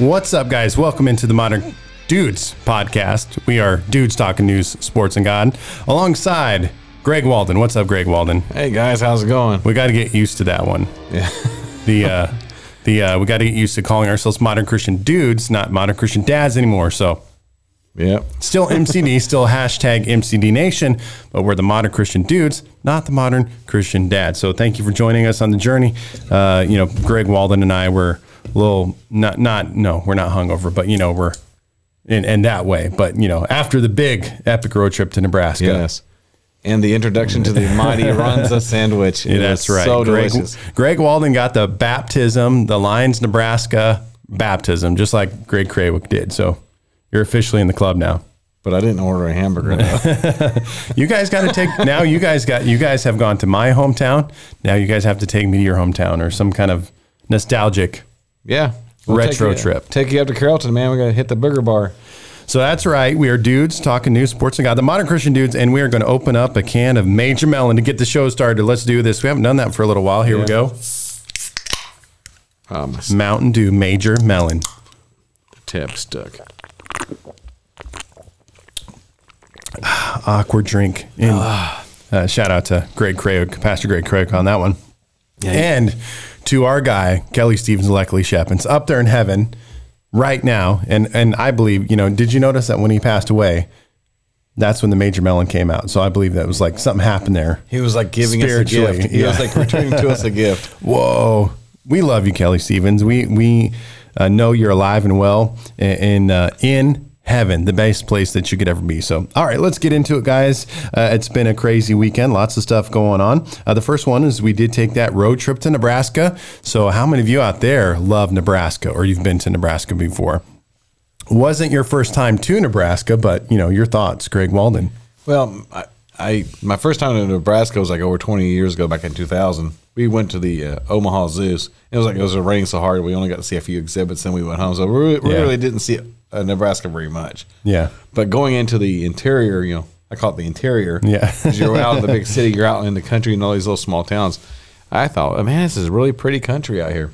What's up, guys? Welcome into the Modern Dudes podcast. We are dudes talking news, sports, and God. Alongside Greg Walden. What's up, Greg Walden? Hey guys, how's it going? We got to get used to that one. Yeah. The uh, the uh, we got to get used to calling ourselves modern Christian dudes, not modern Christian dads anymore. So Yep. still MCD, still hashtag MCD Nation, but we're the modern Christian dudes, not the modern Christian dads. So thank you for joining us on the journey. Uh, you know, Greg Walden and I were little not not no, we're not hungover, but you know we're in, in that way. But you know, after the big epic road trip to Nebraska. Yes. And the introduction to the mighty Runza sandwich. Yeah, that's right. So Greg, delicious. Greg Walden got the baptism, the Lions Nebraska baptism, just like Greg Krawick did. So you're officially in the club now. But I didn't order a hamburger. You guys got to take now. You guys got you guys have gone to my hometown. Now you guys have to take me to your hometown or some kind of nostalgic. Yeah. Retro take you- trip. Take you up to Carrollton, man. We got to hit the burger bar. So that's right. We are dudes talking news, sports, and God, the modern Christian dudes, and we are going to open up a can of Major Melon to get the show started. Let's do this. We haven't done that for a little while. Here we go. My Mountain Dew Major Melon. tip stuck. awkward drink. And, uh, shout out to Greg Craig, Pastor Greg Craig on that one. and to our guy, Kelly Stevens Leckley Shepins, up there in heaven right now. And and I believe, you know, did you notice that when he passed away, that's when the Major Melon came out. So I believe that was like something happened there. He was like giving us a gift. He yeah. was like returning to us a gift. Whoa. We love you, Kelly Stevens. We we uh, know you're alive and well in uh, in heaven, the best place that you could ever be. So, all right, let's get into it, guys. Uh, it's been a crazy weekend, lots of stuff going on. Uh, the first one is we did take that road trip to Nebraska. So, how many of you out there love Nebraska or you've been to Nebraska before? Wasn't your first time to Nebraska, but you know your thoughts, Greg Walden. Well, I, I my first time to Nebraska was like over 20 years ago, back in 2000. We went to the uh, Omaha Zoos. It was like it was raining so hard, we only got to see a few exhibits, and we went home. So we, really- we Yeah. really didn't see uh, Nebraska very much. Yeah, But going into the interior, you know, I call it the interior. Yeah. you're out in the big city, you're out in the country and all these little small towns. I thought, oh, man, this is really pretty country out here.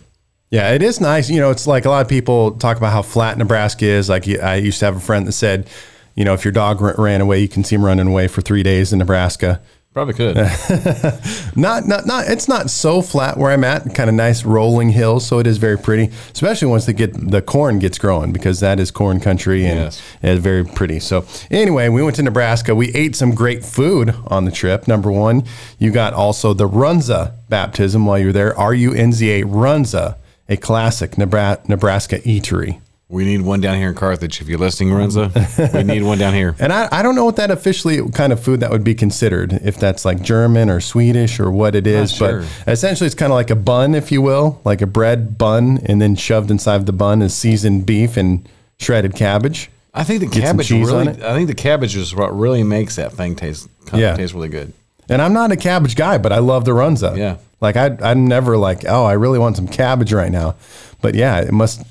Yeah, it is nice. You know, it's like a lot of people talk about how flat Nebraska is. Like I used to have a friend that said, you know, if your dog ran away, you can see him running away for three days in Nebraska. Probably could. Not, not, not. It's not so flat where I'm at. Kind of nice rolling hills, so it is very pretty. Especially once they get the corn gets growing, because that is corn country and Yes. it's very pretty. So anyway, we went to Nebraska. We ate some great food on the trip. Number one, you got also the Runza baptism while you were there. R U N Z A Runza, a classic Nebra- Nebraska eatery. We need one down here in Carthage. If you're listening, Runza, we need one down here. And I, I don't know what that officially kind of food that would be considered, if that's like German or Swedish or what it is. sure. But essentially, it's kind of like a bun, if you will, like a bread bun, and then shoved inside the bun is seasoned beef and shredded cabbage. I think the Get some cabbage cheese on really. it. I think the cabbage is what really makes that thing taste. Kind Yeah. of taste really good. And I'm not a cabbage guy, but I love the runza. Yeah. Like I, I'm never like, oh, I really want some cabbage right now. But yeah, it must.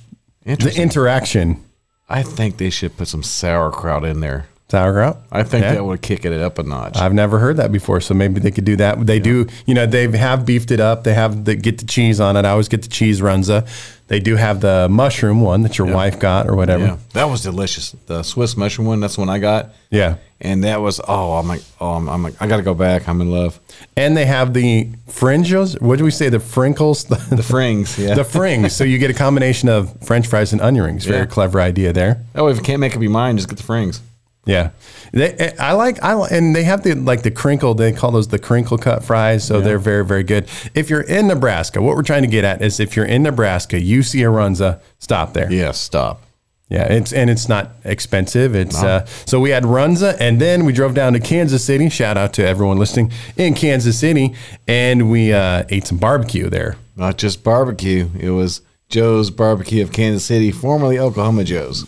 The interaction, I think they should put some sauerkraut in there. Sauerkraut. I think Yeah. that would kick it up a notch. I've never heard that before, so maybe they could do that. They do, you know, they have beefed it up. They have the get the cheese on it. I always get the cheese runza. They do have the mushroom one that your wife got or whatever. yeah, that was delicious. The Swiss mushroom one. That's the one I got. Yeah. And that was oh I'm like oh I'm, I'm like I got to go back. I'm in love. And they have the fringes. What do we say? The frinkles, the, The frings, yeah. the frings. So you get a combination of French fries and onion rings. Very Yeah. clever idea there. oh, if you can't make up your mind, just get the frings. Yeah, they, I like I and they have the like the crinkle. They call those the crinkle cut fries, so they're very very good. If you're in Nebraska, what we're trying to get at is if you're in Nebraska, you see a runza, stop there. Yes, stop. Yeah, it's and it's not expensive. It's uh, so we had Runza, and then we drove down to Kansas City. Shout out to everyone listening in Kansas City, and we uh, ate some barbecue there. Not just barbecue. It was Joe's Barbecue of Kansas City, formerly Oklahoma Joe's.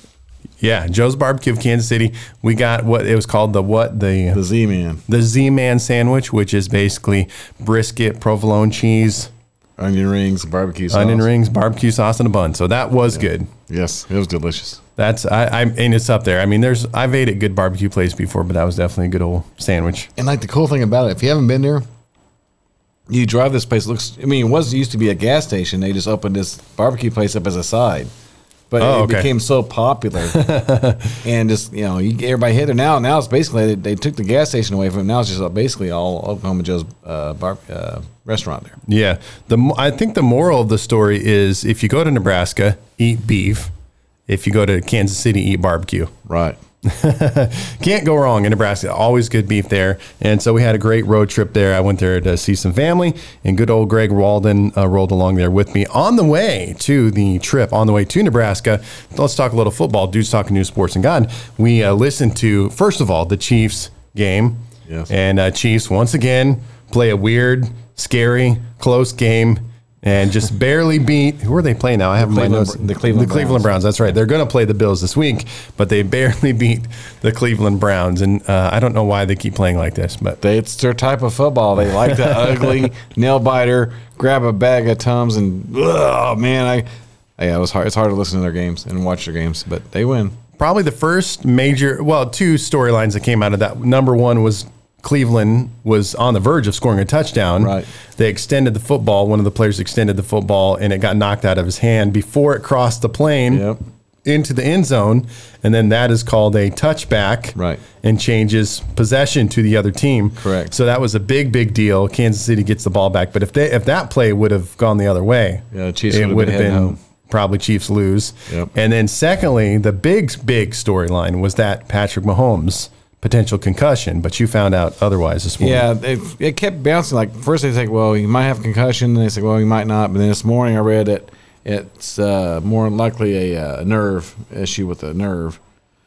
Yeah, Joe's Barbecue of Kansas City. We got what it was called the what the The Z Man, the Z Man sandwich, which is basically brisket, provolone cheese, onion rings, barbecue sauce. onion rings, barbecue sauce, and a bun. So that was good. Yes, it was delicious. That's I, I and it's up there. I mean, there's I've ate at good barbecue place before, but that was definitely a good old sandwich. And like the cool thing about it, if you haven't been there, you drive this place. Looks, I mean, it was used to be a gas station. They just opened this barbecue place up as a side. But Oh, it okay. became so popular, and just you know, you, everybody hit it now. Now it's basically they, they took the gas station away from it. Now it's just basically all Oklahoma Joe's uh, bar, uh, restaurant there. Yeah. The I think the moral of the story is if you go to Nebraska, eat beef. If you go to Kansas City, eat barbecue. Right. Can't go wrong in Nebraska. Always good beef there. And so we had a great road trip there. I went there to see some family, and good old Greg Walden uh, rolled along there with me on the way to the trip, on the way to Nebraska. Let's talk a little football. Dudes talking news, sports, and God. We uh, listened to, first of all, the Chiefs game. Yes. And uh, Chiefs, once again, play a weird, scary, close game. And just barely beat. Who are they playing now? I have my notes. the Cleveland the Cleveland Browns. That's right. They're going to play the Bills this week, but they barely beat the Cleveland Browns. And uh, I don't know why they keep playing like this, but They, it's their type of football. They like the ugly nail biter, grab a bag of tums, and oh man, I yeah, it was hard. It's hard to listen to their games and watch their games, but they win. probably the first major, well, two storylines that came out of that. Number one was Cleveland was on the verge of scoring a touchdown. Right. They extended the football. One of the players extended the football, and it got knocked out of his hand before it crossed the plane. Yep. Into the end zone, and then that is called a touchback, Right. And changes possession to the other team, Correct. So that was a big, big deal. Kansas City gets the ball back, but if they if that play would have gone the other way, Yeah, Chiefs it would have been been home. probably Chiefs lose. Yep. And then secondly, the big big storyline was that Patrick Mahomes potential concussion, but you found out otherwise this morning. Yeah, it, it kept bouncing. Like first they think, well, he might have concussion, and they say, well, he might not. But then this morning I read that it's uh, more than likely a uh, nerve issue with a nerve.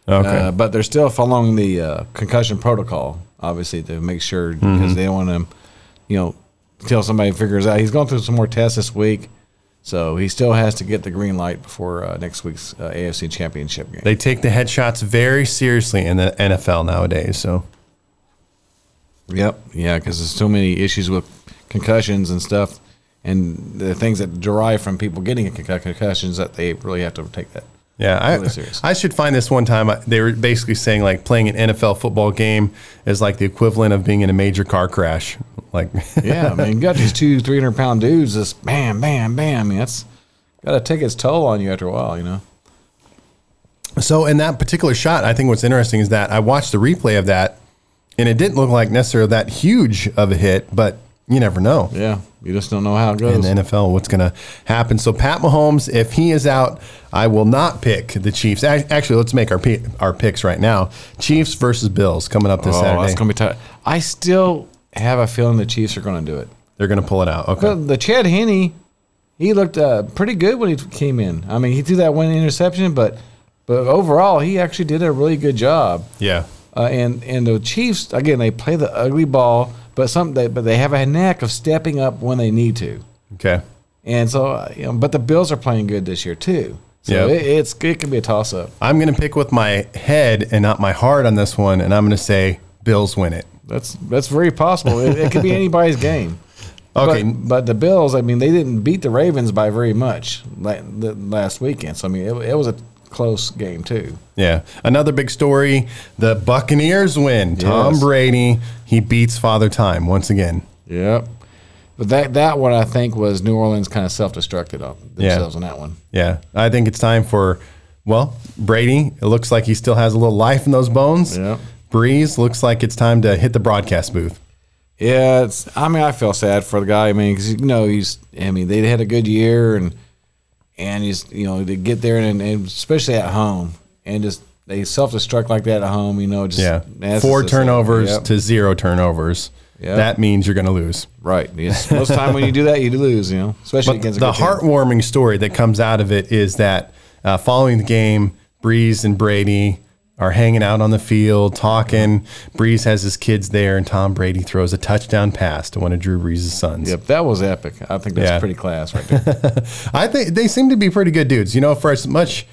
Okay. Uh, but they're still following the uh, concussion protocol, obviously, to make sure Mm-hmm. because they don't want to, you know, until somebody figures out. He's going through some more tests this week, so he still has to get the green light before uh, next week's uh, AFC Championship game. They take the headshots very seriously in the NFL nowadays. So Yep. Yeah, because there's so many issues with concussions and stuff, and the things that derive from people getting concussions that they really have to take that. Yeah, I, Really serious. I should find this one time. They were basically saying like playing an NFL football game is like the equivalent of being in a major car crash. Like, Yeah, I mean, you got these two, three hundred pound dudes, just bam, bam, bam. I mean, that's got to take its toll on you after a while, you know. So in that particular shot, I think what's interesting is that I watched the replay of that, and it didn't look like necessarily that huge of a hit, but you never know. Yeah, you just don't know how it goes. In the NFL, what's going to happen? So Pat Mahomes, if he is out, I will not pick the Chiefs. Actually, let's make our our picks right now. Chiefs versus Bills coming up this oh, Saturday. that's gonna be tight. I still have a feeling the Chiefs are going to do it. They're going to pull it out. Okay. But the Chad Henne, he looked uh, pretty good when he came in. I mean, he threw that one interception, but but overall, he actually did a really good job. Yeah. Uh, and and the Chiefs again, they play the ugly ball, but some they, but they have a knack of stepping up when they need to. Okay. And so, uh, you know, but the Bills are playing good this year too. So Yep. it, it's it can be a toss up. I'm going to pick with my head and not my heart on this one, and I'm going to say Bills win it. That's that's very possible. It, it could be anybody's game. Okay. But, but the Bills, I mean, they didn't beat the Ravens by very much last weekend. So I mean, it, it was a close game too. Yeah. Another big story the Buccaneers win. Tom Yes. Brady, he beats Father Time once again. Yep. But that that one I think was New Orleans kind of self destructed on themselves on that one. Yeah. I think it's time for, well, Brady. It looks like he still has a little life in those bones. Yeah. Brees looks like it's time to hit the broadcast booth. Yeah, it's. I mean, I feel sad for the guy. I mean, because you know he's. I mean, they had a good year, and and he's you know to get there and, and especially at home and just they self destruct like that at home. You know, just Yeah. Four turnovers Yep. to zero turnovers. Yep. That means you're going to lose. right. Yes. Most time when you do that, you lose. You know, especially But against a the good team. heartwarming story that comes out of it is that uh, following the game, Brees and Brady are hanging out on the field talking. Brees has his kids there, and Tom Brady throws a touchdown pass to one of Drew Brees' sons. Yep, that was epic. I think that's Yeah. pretty class right there. I think they seem to be pretty good dudes. You know, for as much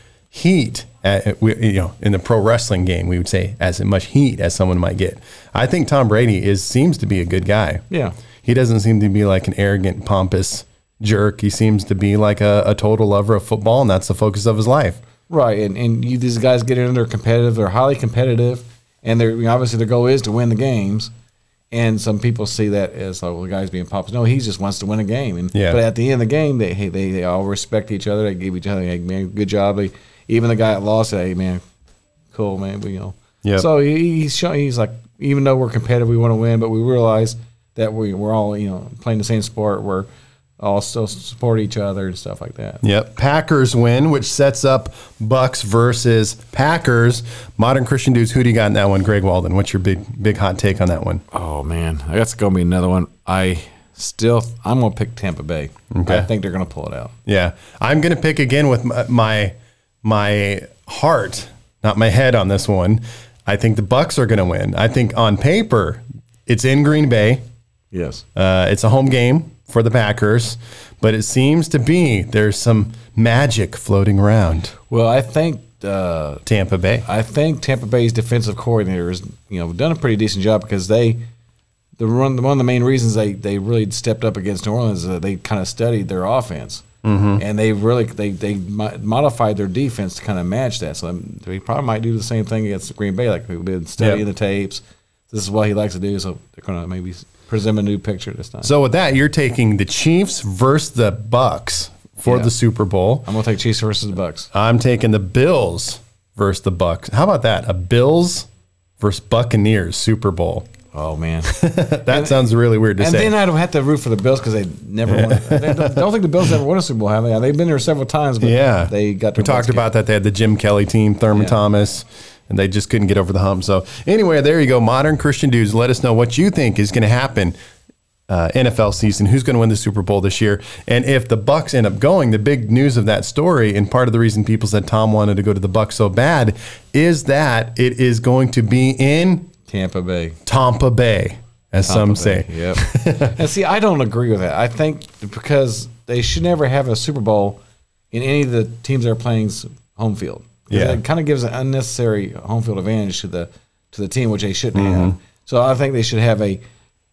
heat, at, you know, in the pro wrestling game, we would say as much heat as someone might get. I think Tom Brady is seems to be a good guy. Yeah. he doesn't seem to be like an arrogant, pompous jerk. He seems to be like a, a total lover of football, and that's the focus of his life. Right, and and you, these guys get in, they're competitive, they're highly competitive, and they're you know, obviously their goal is to win the games. And some people see that as like, well, the guy's being pompous. No, he just wants to win a game. And Yeah. but at the end of the game, they hey, they, they all respect each other. They give each other, hey man, good job. They, even the guy that lost, said, hey man, cool man, we, you know. Yeah. So he, he's showing, he's like, even though we're competitive, we want to win, but we realize that we we're all you know playing the same sport. We're all still support each other and stuff like that. Yep. Packers win, which sets up Bucks versus Packers. Modern Christian dudes, who do you got in that one? Greg Walden. What's your big big hot take on that one? Oh man, that's gonna be another one. I still, I'm gonna pick Tampa Bay. Okay. I think they're gonna pull it out. Yeah, I'm gonna pick again with my my, my heart, not my head on this one. I think the Bucks are gonna win. I think on paper, it's in Green Bay. Yes. Uh, it's a home game for the Packers, but it seems to be there's some magic floating around Well, I think uh, Tampa Bay. I think Tampa Bay's defensive coordinator has you know done a pretty decent job because they the run one of the main reasons they they really stepped up against New Orleans is that they kind of studied their offense. Mm-hmm. And they really they they modified their defense to kind of match that. So um, they probably might do the same thing against the Green Bay, like we've been studying Yep. the tapes. This is what he likes to do, so they're going to maybe present a new picture this time. So with that, you're taking the Chiefs versus the Bucks for Yeah. the Super Bowl. I'm going to take Chiefs versus the Bucks. I'm taking the Bills versus the Bucks. How about that? A Bills versus Buccaneers Super Bowl. Oh man. That sounds really weird to And say. And then I'd have to root for the Bills because they never won. I don't, don't think the Bills ever won a Super Bowl, have they? They've been there several times, but yeah, they got. We talked about that. They had the Jim Kelly team, Thurman Yeah. Thomas, and they just couldn't get over the hump. So anyway, there you go. Modern Christian dudes. Let us know what you think is going to happen. Uh, NFL season, who's going to win the Super Bowl this year, and if the Bucks end up going, the big news of that story, and part of the reason people said Tom wanted to go to the Bucks so bad, is that it is going to be in. Tampa Bay. Tampa Bay, as some Tampa say. Bay, Yep. and see, I don't agree with that. I think because they should never have a Super Bowl in any of the teams that are playing's home field. Yeah. It kind of gives an unnecessary home field advantage to the to the team, which they shouldn't Mm-hmm. have. So I think they should have a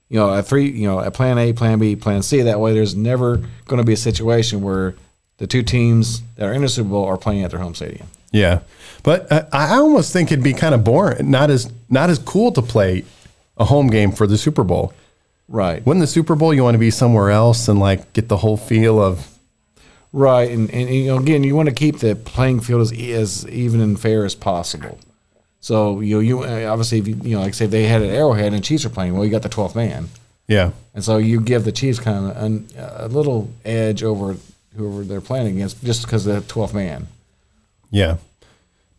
you know, a three, you know, a plan A, plan B, plan C. That way, there's never going to be a situation where the two teams that are in the Super Bowl are playing at their home stadium. Yeah, but uh, I almost think it'd be kind of boring, not as not as cool to play a home game for the Super Bowl. Right. When the Super Bowl, you want to be somewhere else and like get the whole feel of Right, and, and you know, again, you want to keep the playing field as as even and fair as possible. So you know, you uh, obviously, if you, you know, like say they had an Arrowhead and Chiefs are playing, well, you got the twelfth man, yeah, and so you give the Chiefs kind of an, a little edge over whoever they're playing against, just because of the twelfth man. Yeah.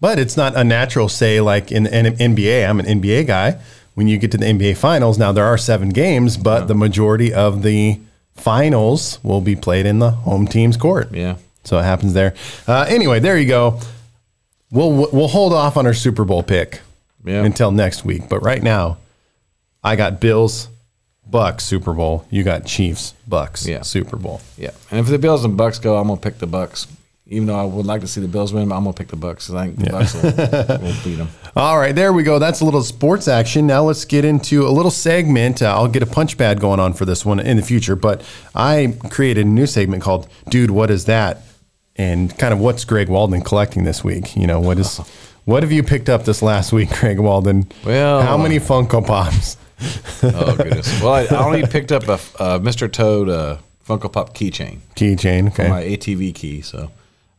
But it's not unnatural. Say like in the NBA, I'm an NBA guy. When you get to the NBA finals, now there are seven games, but the majority of the finals will be played in the home team's court. Yeah, So it happens there. Uh, anyway, there you go. We'll we'll hold off on our Super Bowl pick Yeah. until next week. But right now, I got Bills, Bucks Super Bowl. You got Chiefs, Bucks Yeah. Super Bowl. yeah. And if the Bills and Bucks go, I'm gonna pick the Bucks. Even though I would like to see the Bills win, but I'm gonna pick the Bucks because I think the Bucks will, will beat them. All right, there we go. That's a little sports action. Now let's get into a little segment. Uh, I'll get a punch pad going on for this one in the future, but I created a new segment called "Dude, What Is That?" and kind of what's Greg Walden collecting this week. You know, what is what have you picked up this last week, Greg Walden? Well, how many Funko Pops? Oh goodness! Well, I, I only picked up a, a Mr. Toad uh, Funko Pop keychain. Keychain. Okay. my ATV key. So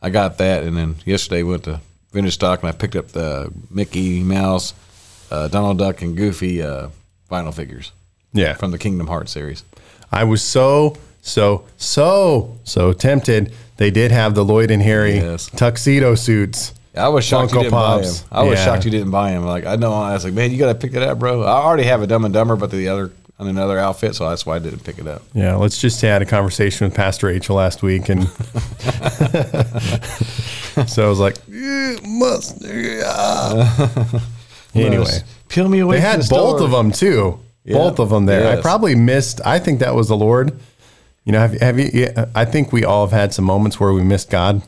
I got that, and then yesterday went to vintage stock and I picked up the Mickey Mouse, uh, Donald Duck, and Goofy uh, vinyl figures yeah. from the Kingdom Hearts series. I was so so so so tempted. They did have the Lloyd and Harry Yes. tuxedo suits. I was shocked Funko you didn't buy Pops. them. I was Yeah. shocked you didn't buy them. Like I know, I was like, man, you got to pick it up, bro. I already have a Dumb and Dumber, but the other on another outfit, so that's why I didn't pick it up. Yeah, let's just say I had a conversation with Pastor Rachel last week, and so I was like, "Eh, must. yeah." anyway, peel me away. they had the both of them too. Yeah. Both of them there. I probably missed. I think that was the Lord. You know, have, have you? Yeah, I think we all have had some moments where we missed God.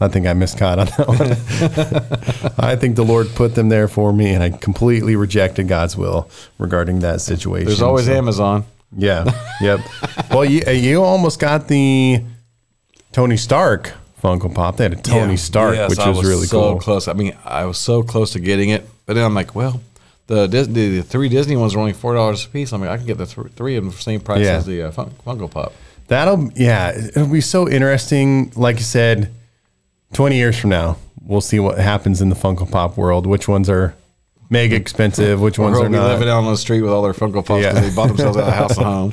I think I missed God on that one. I think the Lord put them there for me, and I completely rejected God's will regarding that situation. There's always So- Amazon. yeah. Yep. well, you uh, you almost got the Tony Stark Funko Pop. They had a Tony Yeah. Stark, Yes, which I was, really so cool. close. I mean, I was so close to getting it, but then I'm like, well, the Disney, the three Disney ones are only four dollars a piece. I mean, I can get the th- three of them for the same price Yeah. as the uh, Funko Pop. That'll yeah, it'll be so interesting. Like you said, twenty years from now, we'll see what happens in the Funko Pop world. Which ones are mega expensive? Which ones are not? living out on the street with all their Funko Pops Yeah. they bought themselves out of house and home.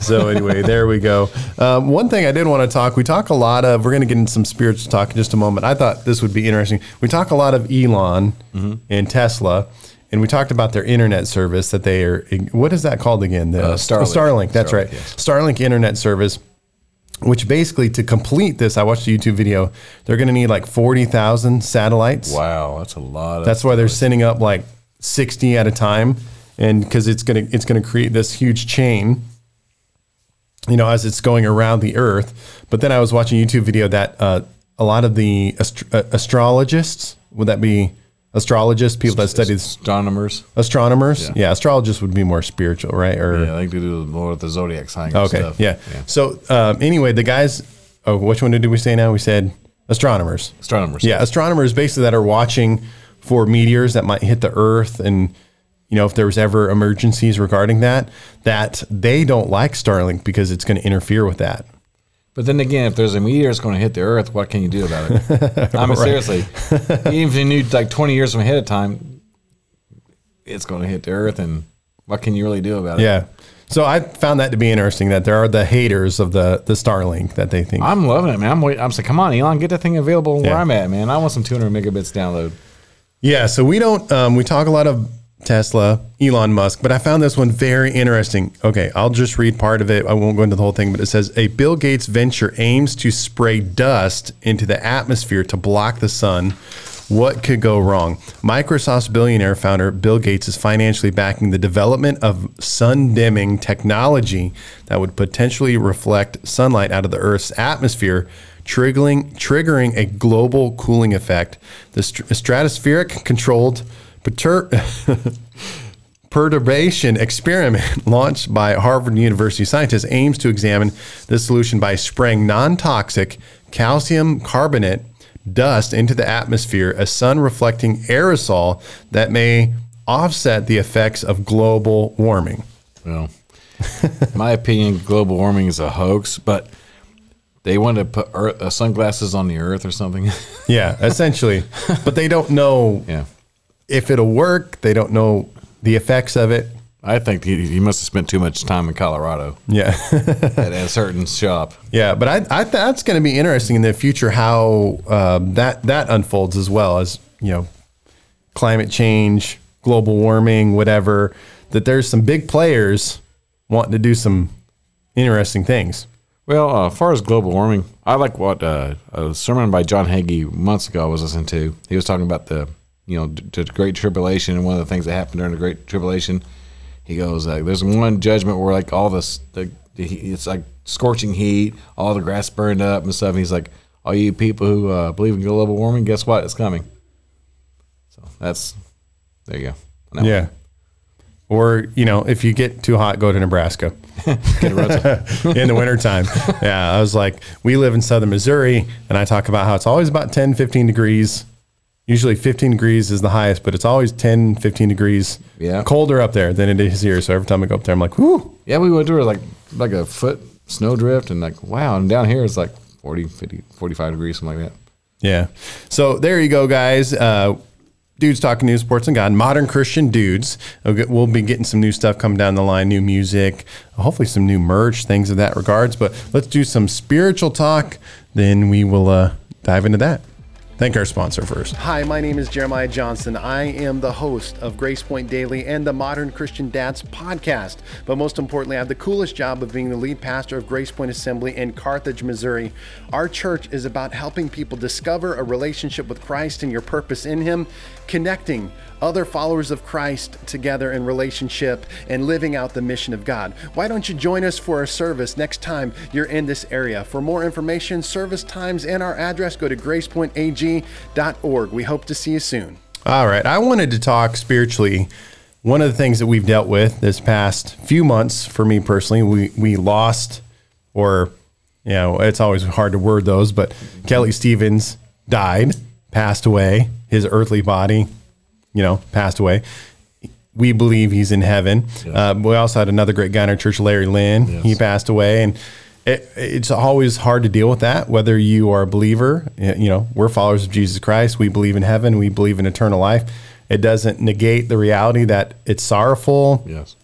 So anyway, there we go. Um, one thing I did want to talk. We talk a lot of. We're going to get into some spiritual talk in just a moment. I thought this would be interesting. We talk a lot of Elon and Tesla, and we talked about their internet service that they are. What is that called again? The Uh, Starlink. Starlink. That's Starlink, right. yes. Starlink internet service. Which basically to complete this, I watched a YouTube video. They're going to need like forty thousand satellites. Wow, that's a lot. Of That's why they're sending up like 60 at a time and because it's going to it's going to create this huge chain you know as it's going around the earth but then i was watching a youtube video that uh, a lot of the uh, astrologists would that be astrologists people that study astronomers. astronomers yeah. Yeah. astrologists would be more spiritual right or Yeah, I think they do more with the zodiac sign okay stuff. yeah, so um, anyway the guys oh which one did we say now we said astronomers astronomers. yeah, astronomers basically that are watching for meteors that might hit the Earth, and you know if there was ever emergencies regarding that, that they don't like Starlink because it's going to interfere with that. But then again, if there's a meteor that's going to hit the Earth, what can you do about it? I mean, seriously, even if you knew like 20 years from ahead of time, it's going to hit the Earth, and what can you really do about it? Yeah. So I found that to be interesting that there are the haters of the the Starlink that they think. I'm loving it, man. I'm wait, I'm saying, come on, Elon, get that thing available where Yeah. I'm at, man. I want some 200 megabits download. Yeah, so we don't um, we talk a lot of Tesla, Elon Musk, but I found this one very interesting. Okay, I'll just read part of it. I won't go into the whole thing, but it says a Bill Gates venture aims to spray dust into the atmosphere to block the sun. What could go wrong? Microsoft's billionaire founder Bill Gates is financially backing the development of sun dimming technology that would potentially reflect sunlight out of the Earth's atmosphere triggering triggering a global cooling effect. The str- stratospheric controlled pertur- perturbation experiment launched by Harvard University scientists aims to examine this solution by spraying non-toxic calcium carbonate dust into the atmosphere, a sun reflecting aerosol that may offset the effects of global warming. Well, my opinion, global warming is a hoax, but they want to put earth, uh, sunglasses on the Earth or something. Yeah, essentially. but they don't know yeah. If it'll work. They don't know the effects of it. I think he, he must have spent too much time in Colorado Yeah. at a certain shop. yeah, but I, I that's going to be interesting in the future how um, that that unfolds as well as, you know, climate change, global warming, whatever, that there's some big players wanting to do some interesting things. Well, uh, as far as global warming, I like what uh, a sermon by John Hagee months ago I was listening to. He was talking about the, you know, d- the Great Tribulation and one of the things that happened during the Great Tribulation. He goes, like, "There's one judgment where like all this, the, the it's like scorching heat, all the grass burned up and stuff." And he's like, "All you people who uh, believe in global warming, guess what? It's coming." So that's there you go. Yeah. Or, you know, if you get too hot, go to Nebraska. one. Get a road- in the wintertime. Yeah, I was like, we live in southern Missouri, and I talk about how it's always about 10, 15 degrees. Usually 15 degrees is the highest, but it's always 10, 15 degrees Yeah. colder up there than it is here. So every time I go up there, I'm like, whoo. Yeah, we went through like like a foot snow drift and like wow, and down here it's like 40, 50, 45 degrees, something like that. Yeah. So there you go, guys. Uh, Dudes Talking News, Sports and God, Modern Christian Dudes. We'll get- We'll be getting some new stuff coming down the line, new music, hopefully some new merch, things of that regards. But let's do some spiritual talk. Then we will uh, dive into that. Thank our sponsor first. Hi, my name is Jeremiah Johnson. I am the host of Grace Point Daily and the Modern Christian Dads podcast. But most importantly, I have the coolest job of being the lead pastor of Grace Point Assembly in Carthage, Missouri. Our church is about helping people discover a relationship with Christ and your purpose in Him, connecting other followers of Christ together in relationship and living out the mission of God. Why don't you join us for a service next time you're in this area? For more information, service times, and our address, go to gracepointag.org. We hope to see you soon. All right. I wanted to talk spiritually. One of the things that we've dealt with this past few months for me personally, we, we lost, or, you know, it's always hard to word those, but Kelly Stevens died, passed away, his earthly body you know, passed away. we believe he's in heaven. Uh, we also had another great guy in our church, Larry Lynn. He passed away, and it, it's always hard to deal with that. Whether you are a believer, you know, we're followers of Jesus Christ. We believe in heaven. We believe in eternal life. It doesn't negate the reality that it's sorrowful Yes.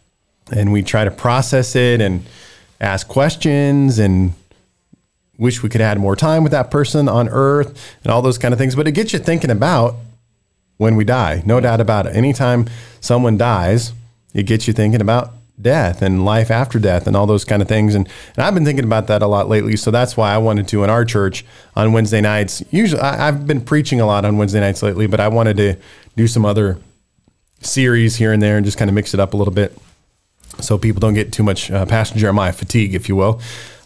and we try to process it and ask questions and wish we could add more time with that person on earth and all those kind of things but it gets you thinking about when we die. No doubt about it. Anytime someone dies it gets you thinking about death and life after death and all those kind of things. And, and i've been thinking about that a lot lately. So that's why i wanted to in our church on wednesday nights. Usually I, i've been preaching a lot on wednesday nights lately but i wanted to do some other series here and there and just kind of mix it up a little bit so people don't get too much uh, Pastor Jeremiah fatigue, if you will.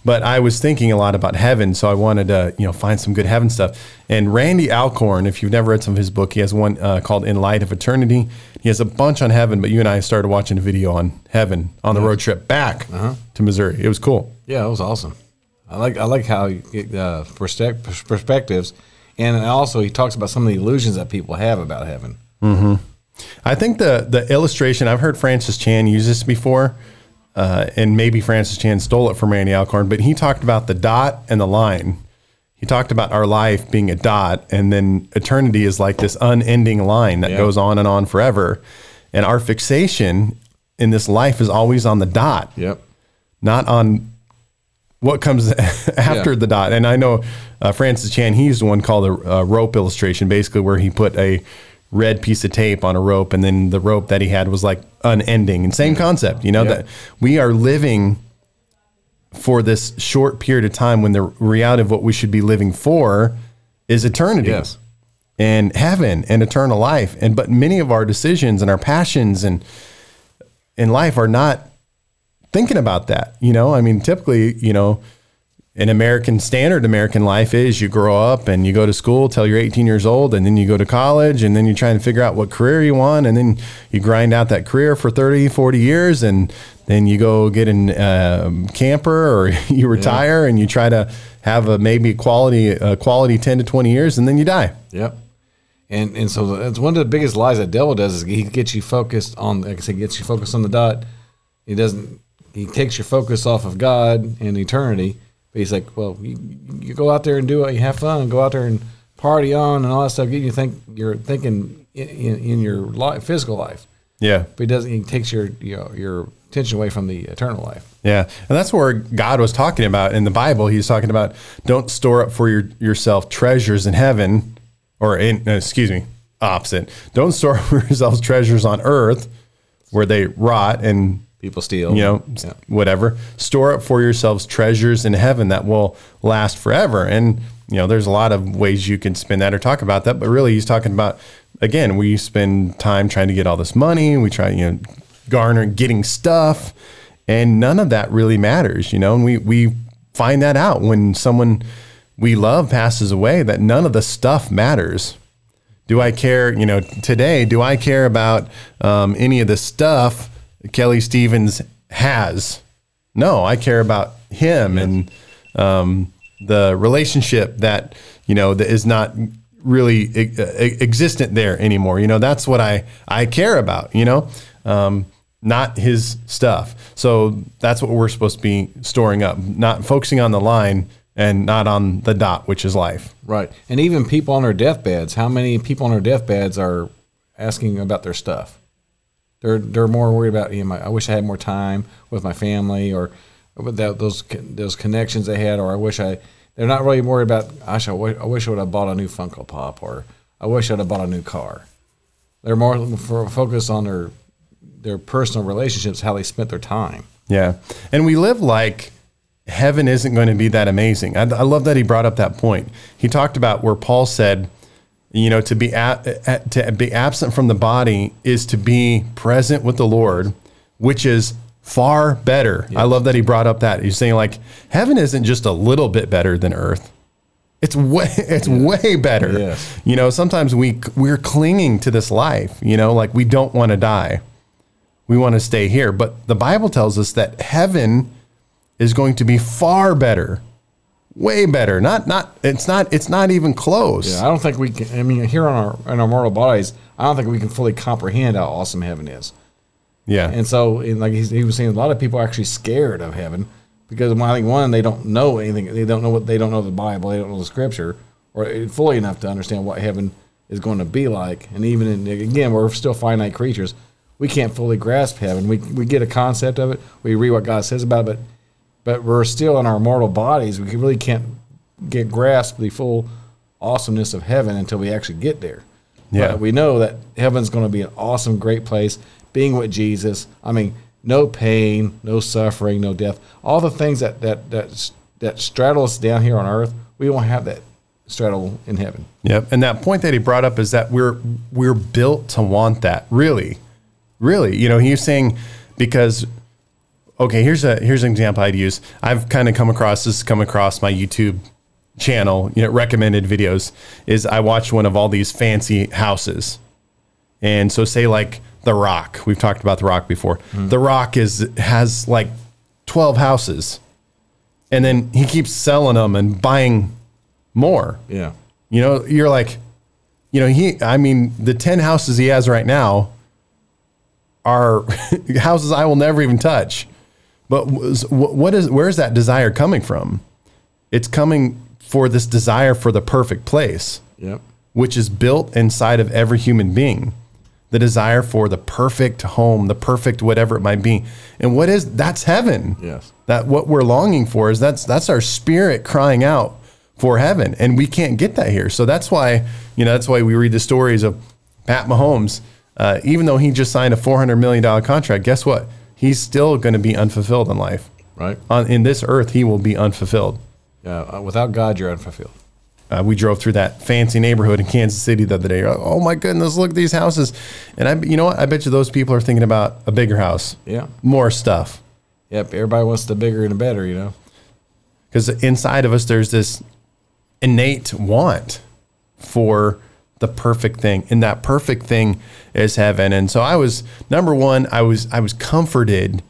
But I was thinking a lot about heaven, so I wanted to, you know, find some good heaven stuff. And Randy Alcorn, if you've never read some of his book, he has one uh, called "In Light of Eternity." He has a bunch on heaven, but you and I started watching a video on heaven on the road trip back to Missouri. It was cool. Yeah, it was awesome. I like I like how get uh, perspectives, and also he talks about some of the illusions that people have about heaven. I think the the illustration I've heard Francis Chan use this before, uh, and maybe Francis Chan stole it from Randy Alcorn, but he talked about the dot and the line. He talked about our life being a dot, and then eternity is like this unending line that Yeah. goes on and on forever. And our fixation in this life is always on the dot Yep. not on what comes after Yeah. the dot. And I know uh, Francis Chan, he used one called a, a rope illustration, basically where he put a red piece of tape on a rope, and then the rope that he had was like unending. And same concept, you know, Yeah. that we are living for this short period of time when the reality of what we should be living for is eternity Yes. and heaven and eternal life. And but many of our decisions and our passions and in life are not thinking about that. You know, I mean, typically, you know, an American standard American life is you grow up and you go to school till you're 18 years old, and then you go to college, and then you're trying to figure out what career you want, and then you grind out that career for 30, 40 years, and then you go get an um, camper or you retire and you try to have a maybe quality a quality 10 to 20 years, and then you die. Yep. And and so that's one of the biggest lies that devil does is he gets you focused on like I said, gets you focused on the dot. He doesn't he takes your focus off of God and eternity. But he's like, well, you, you go out there and do it, you have fun, go out there and party on and all that stuff. You think you're thinking in, in, in your life, physical life. Yeah. But he doesn't. He takes your your, your attention away from the eternal life. Yeah, and that's where God was talking about in the Bible. He's talking about don't store up for your, yourself treasures in heaven, or in uh, excuse me, opposite. Don't store up for yourselves treasures on earth, where they rot and People steal. you know Yeah. whatever. Store up for yourselves treasures in heaven that will last forever. And you know, there's a lot of ways you can spin that or talk about that, but really, he's talking about again, we spend time trying to get all this money. We try, you know, garner getting stuff, and none of that really matters. You know, and we we find that out when someone we love passes away that none of the stuff matters. Do I care? You know, today, do I care about um, any of the stuff Kelly Stevens has? No, I care about him and um, the relationship that you know that is not really e- existent there anymore. You know, that's what I I care about. You know, um, not his stuff. So that's what we're supposed to be storing up, not focusing on the line and not on the dot, which is life. Right. And even people on their deathbeds, how many people on their deathbeds are asking about their stuff? They're they're more worried about, you know, I wish I had more time with my family or with that, those those connections they had, or I wish I. They're not really worried about. Gosh, I wish I, wish I would have bought a new Funko Pop, or I wish I'd have bought a new car. They're more focused on their their personal relationships, how they spent their time. Yeah. And we live like heaven isn't going to be that amazing. I, I love that he brought up that point. He talked about where Paul said, you know, to be a, to be absent from the body is to be present with the Lord, which is far better. I love that he brought up that. He's saying like heaven isn't just a little bit better than earth. It's way it's way better. Yes. You know, sometimes we we're clinging to this life, you know, like we don't want to die we want to stay here. But the Bible tells us that heaven is going to be far better, way better. Not not it's not it's not even close. Yeah, I don't think we can. I mean, here on our in our mortal bodies, I don't think we can fully comprehend how awesome heaven is. Yeah. And so, and like he's, he was saying, a lot of people are actually scared of heaven because I think one, they don't know anything. They don't know what they don't know the Bible. They don't know the Scripture or fully enough to understand what heaven is going to be like. And even in, again, we're still finite creatures. We can't fully grasp heaven. We we get a concept of it. We read what God says about it, but but we're still in our mortal bodies. We really can't get grasp the full awesomeness of heaven until we actually get there. Yeah. But we know that heaven's going to be an awesome, great place. Being with Jesus, I mean, no pain, no suffering, no death. All the things that that that that straddle us down here on earth, we won't have that straddle in heaven. Yep. And that point that he brought up is that we're we're built to want that. Really. Really. You know, he's saying because okay, here's a here's an example I'd use. I've kind of come across this come across my YouTube channel, you know, recommended videos is I watch one of all these fancy houses. And so say like The Rock. We've talked about The Rock before. Mm-hmm. The Rock is has like 12 houses. And then he keeps selling them and buying more. Yeah. You know, you're like, you know, he, I mean, the 10 houses he has right now are houses I will never even touch. But what is, where's that desire coming from? It's coming for this desire for the perfect place, Yep. which is built inside of every human being. The desire for the perfect home, the perfect whatever it might be. And what is, that's heaven Yes. that what we're longing for is that's that's our spirit crying out for heaven and we can't get that here so that's why you know that's why we read the stories of pat mahomes uh, even though he just signed a $400 million contract guess what he's still going to be unfulfilled in life Right. on in this earth he will be unfulfilled Yeah. Uh, without God, you're unfulfilled. uh, we drove through that fancy neighborhood in Kansas City the other day. Oh my goodness, look at these houses! And I, you know what? I bet you those people are thinking about a bigger house, Yeah. more stuff. Yep. Everybody wants the bigger and the better, you know? because inside of us there's this innate want for the perfect thing and that perfect thing is heaven. And so i was number one i was i was comforted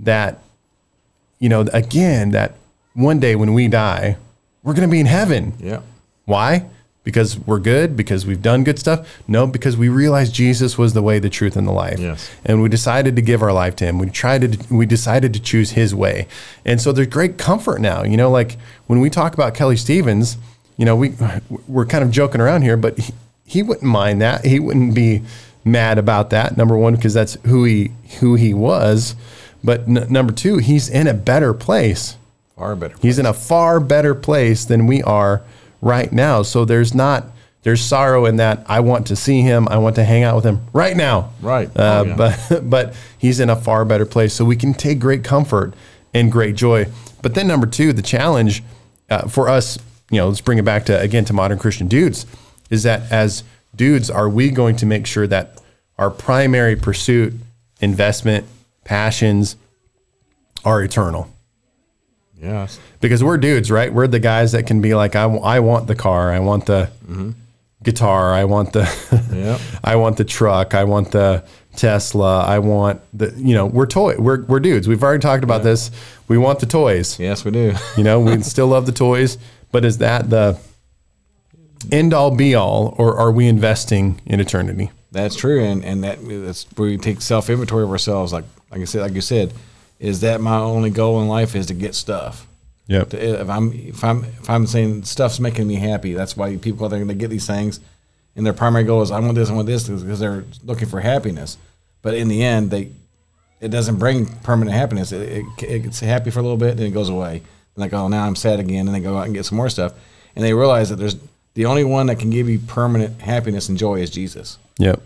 that you know again that one day when we die we're going to be in heaven. Yeah. why? Because we're good because we've done good stuff? No because we realized jesus was the way the truth and the life. Yes. and we decided to give our life to him. We tried to we decided to choose his way. And so there's great comfort now you know like when we talk about kelly stevens you know we we're kind of joking around here but he, he wouldn't mind that he wouldn't be mad about that number one because that's who he who he was but n- number two he's in a better place Far better. He's in a far better place than we are right now. So there's not there's sorrow in that. I want to see him. I want to hang out with him right now. Right. Uh, Oh, yeah. But but he's in a far better place. So we can take great comfort and great joy. But then number two, the challenge uh, for us, you know, let's bring it back to again to modern Christian dudes, is that as dudes, are we going to make sure that our primary pursuit, investment, passions, are eternal? Yes. because we're dudes, right? We're the guys that can be like, I, w- I want the car, I want the mm-hmm. guitar, I want the, Yep. I want the truck, I want the Tesla, I want the, you know, we're toy, we're we're dudes. We've already talked about this. We want the toys. Yes, we do. You know, we still love the toys, but is that the end all be all, or are we investing in eternity? That's true, and and that that's where we take self inventory of ourselves. Like like I said, like you said, is that my only goal in life is to get stuff. Yep. To- If I'm if I'm if I'm saying stuff's making me happy, that's why people are going to get these things, and their primary goal is I want this, I want this, because they're looking for happiness. But in the end, they it doesn't bring permanent happiness. It, it, it gets happy for a little bit, then it goes away. And like, oh, now I'm sad again, and they go out and get some more stuff, and they realize that there's the only one that can give you permanent happiness and joy is Jesus Yep.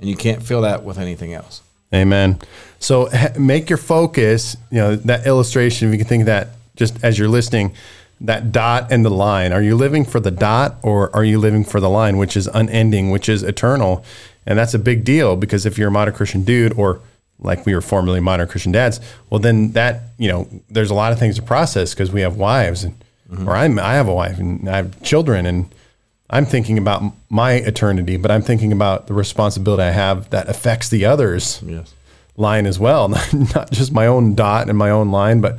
and you can't feel that with anything else. Amen. So ha- make your focus, you know, that illustration, if you can think of that just as you're listening, that dot and the line. Are you living for the dot or are you living for the line, which is unending, which is eternal? And that's a big deal because if you're a modern Christian dude or like we were formerly modern Christian dads, well, then that, you know, there's a lot of things to process because we have wives and, or I'm, I have a wife and I have children and I'm thinking about my eternity, but I'm thinking about the responsibility I have that affects the others Yes. line as well, not, just my own dot and my own line, but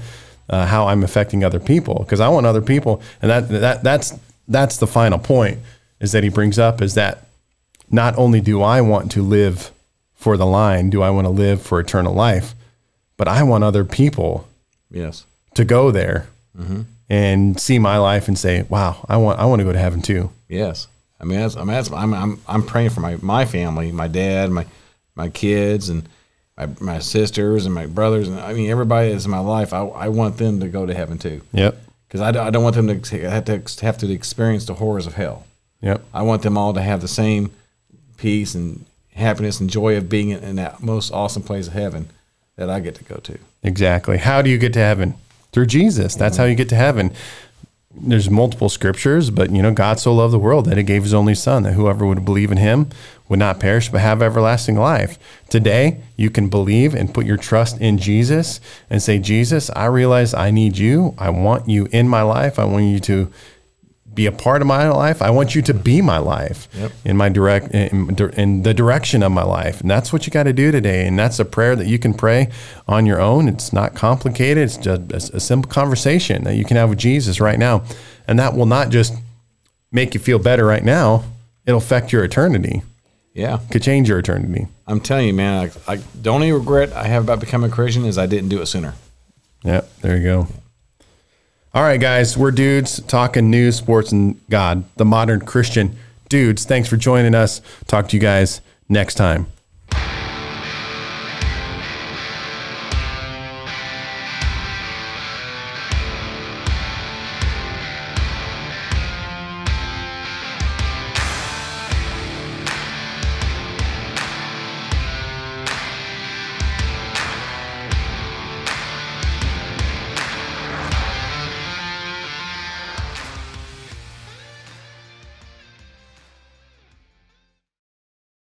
uh, how I'm affecting other people. Because I want other people, and that that that's that's the final point is that he brings up is that not only do I want to live for the line, do I want to live for eternal life? But I want other people Yes. to go there and see my life and say, "Wow, I want I want to go to heaven too." Yes. I mean, that's, I mean, that's, I'm, I'm, I'm praying for my, my family, my dad, my, my kids, and my, my sisters and my brothers, and I mean, everybody that's in my life. I, I want them to go to heaven too, Yep. because I, don't- I don't want them to have to have to experience the horrors of hell. Yep. I want them all to have the same peace and happiness and joy of being in, in that most awesome place of heaven that I get to go to. Exactly. How do you get to heaven? Through Jesus. That's how you get to heaven. There's multiple scriptures, but you know, God so loved the world that he gave his only son that whoever would believe in him would not perish but have everlasting life. Today, you can believe and put your trust in Jesus and say, Jesus, I realize I need you. I want you in my life. I want you to be a part of my life. I want you to be my life Yep. in my direct in, in the direction of my life. And that's what you got to do today. And that's a prayer that you can pray on your own. It's not complicated. It's just a, a simple conversation that you can have with Jesus right now. And that will not just make you feel better right now. It'll affect your eternity. Yeah, Could change your eternity. I'm telling you, man. I, I the only regret I have about becoming a Christian is I didn't do it sooner. Yep, there you go. All right, guys, we're dudes talking news, sports, and God, the modern Christian dudes. Thanks for joining us. Talk to you guys next time.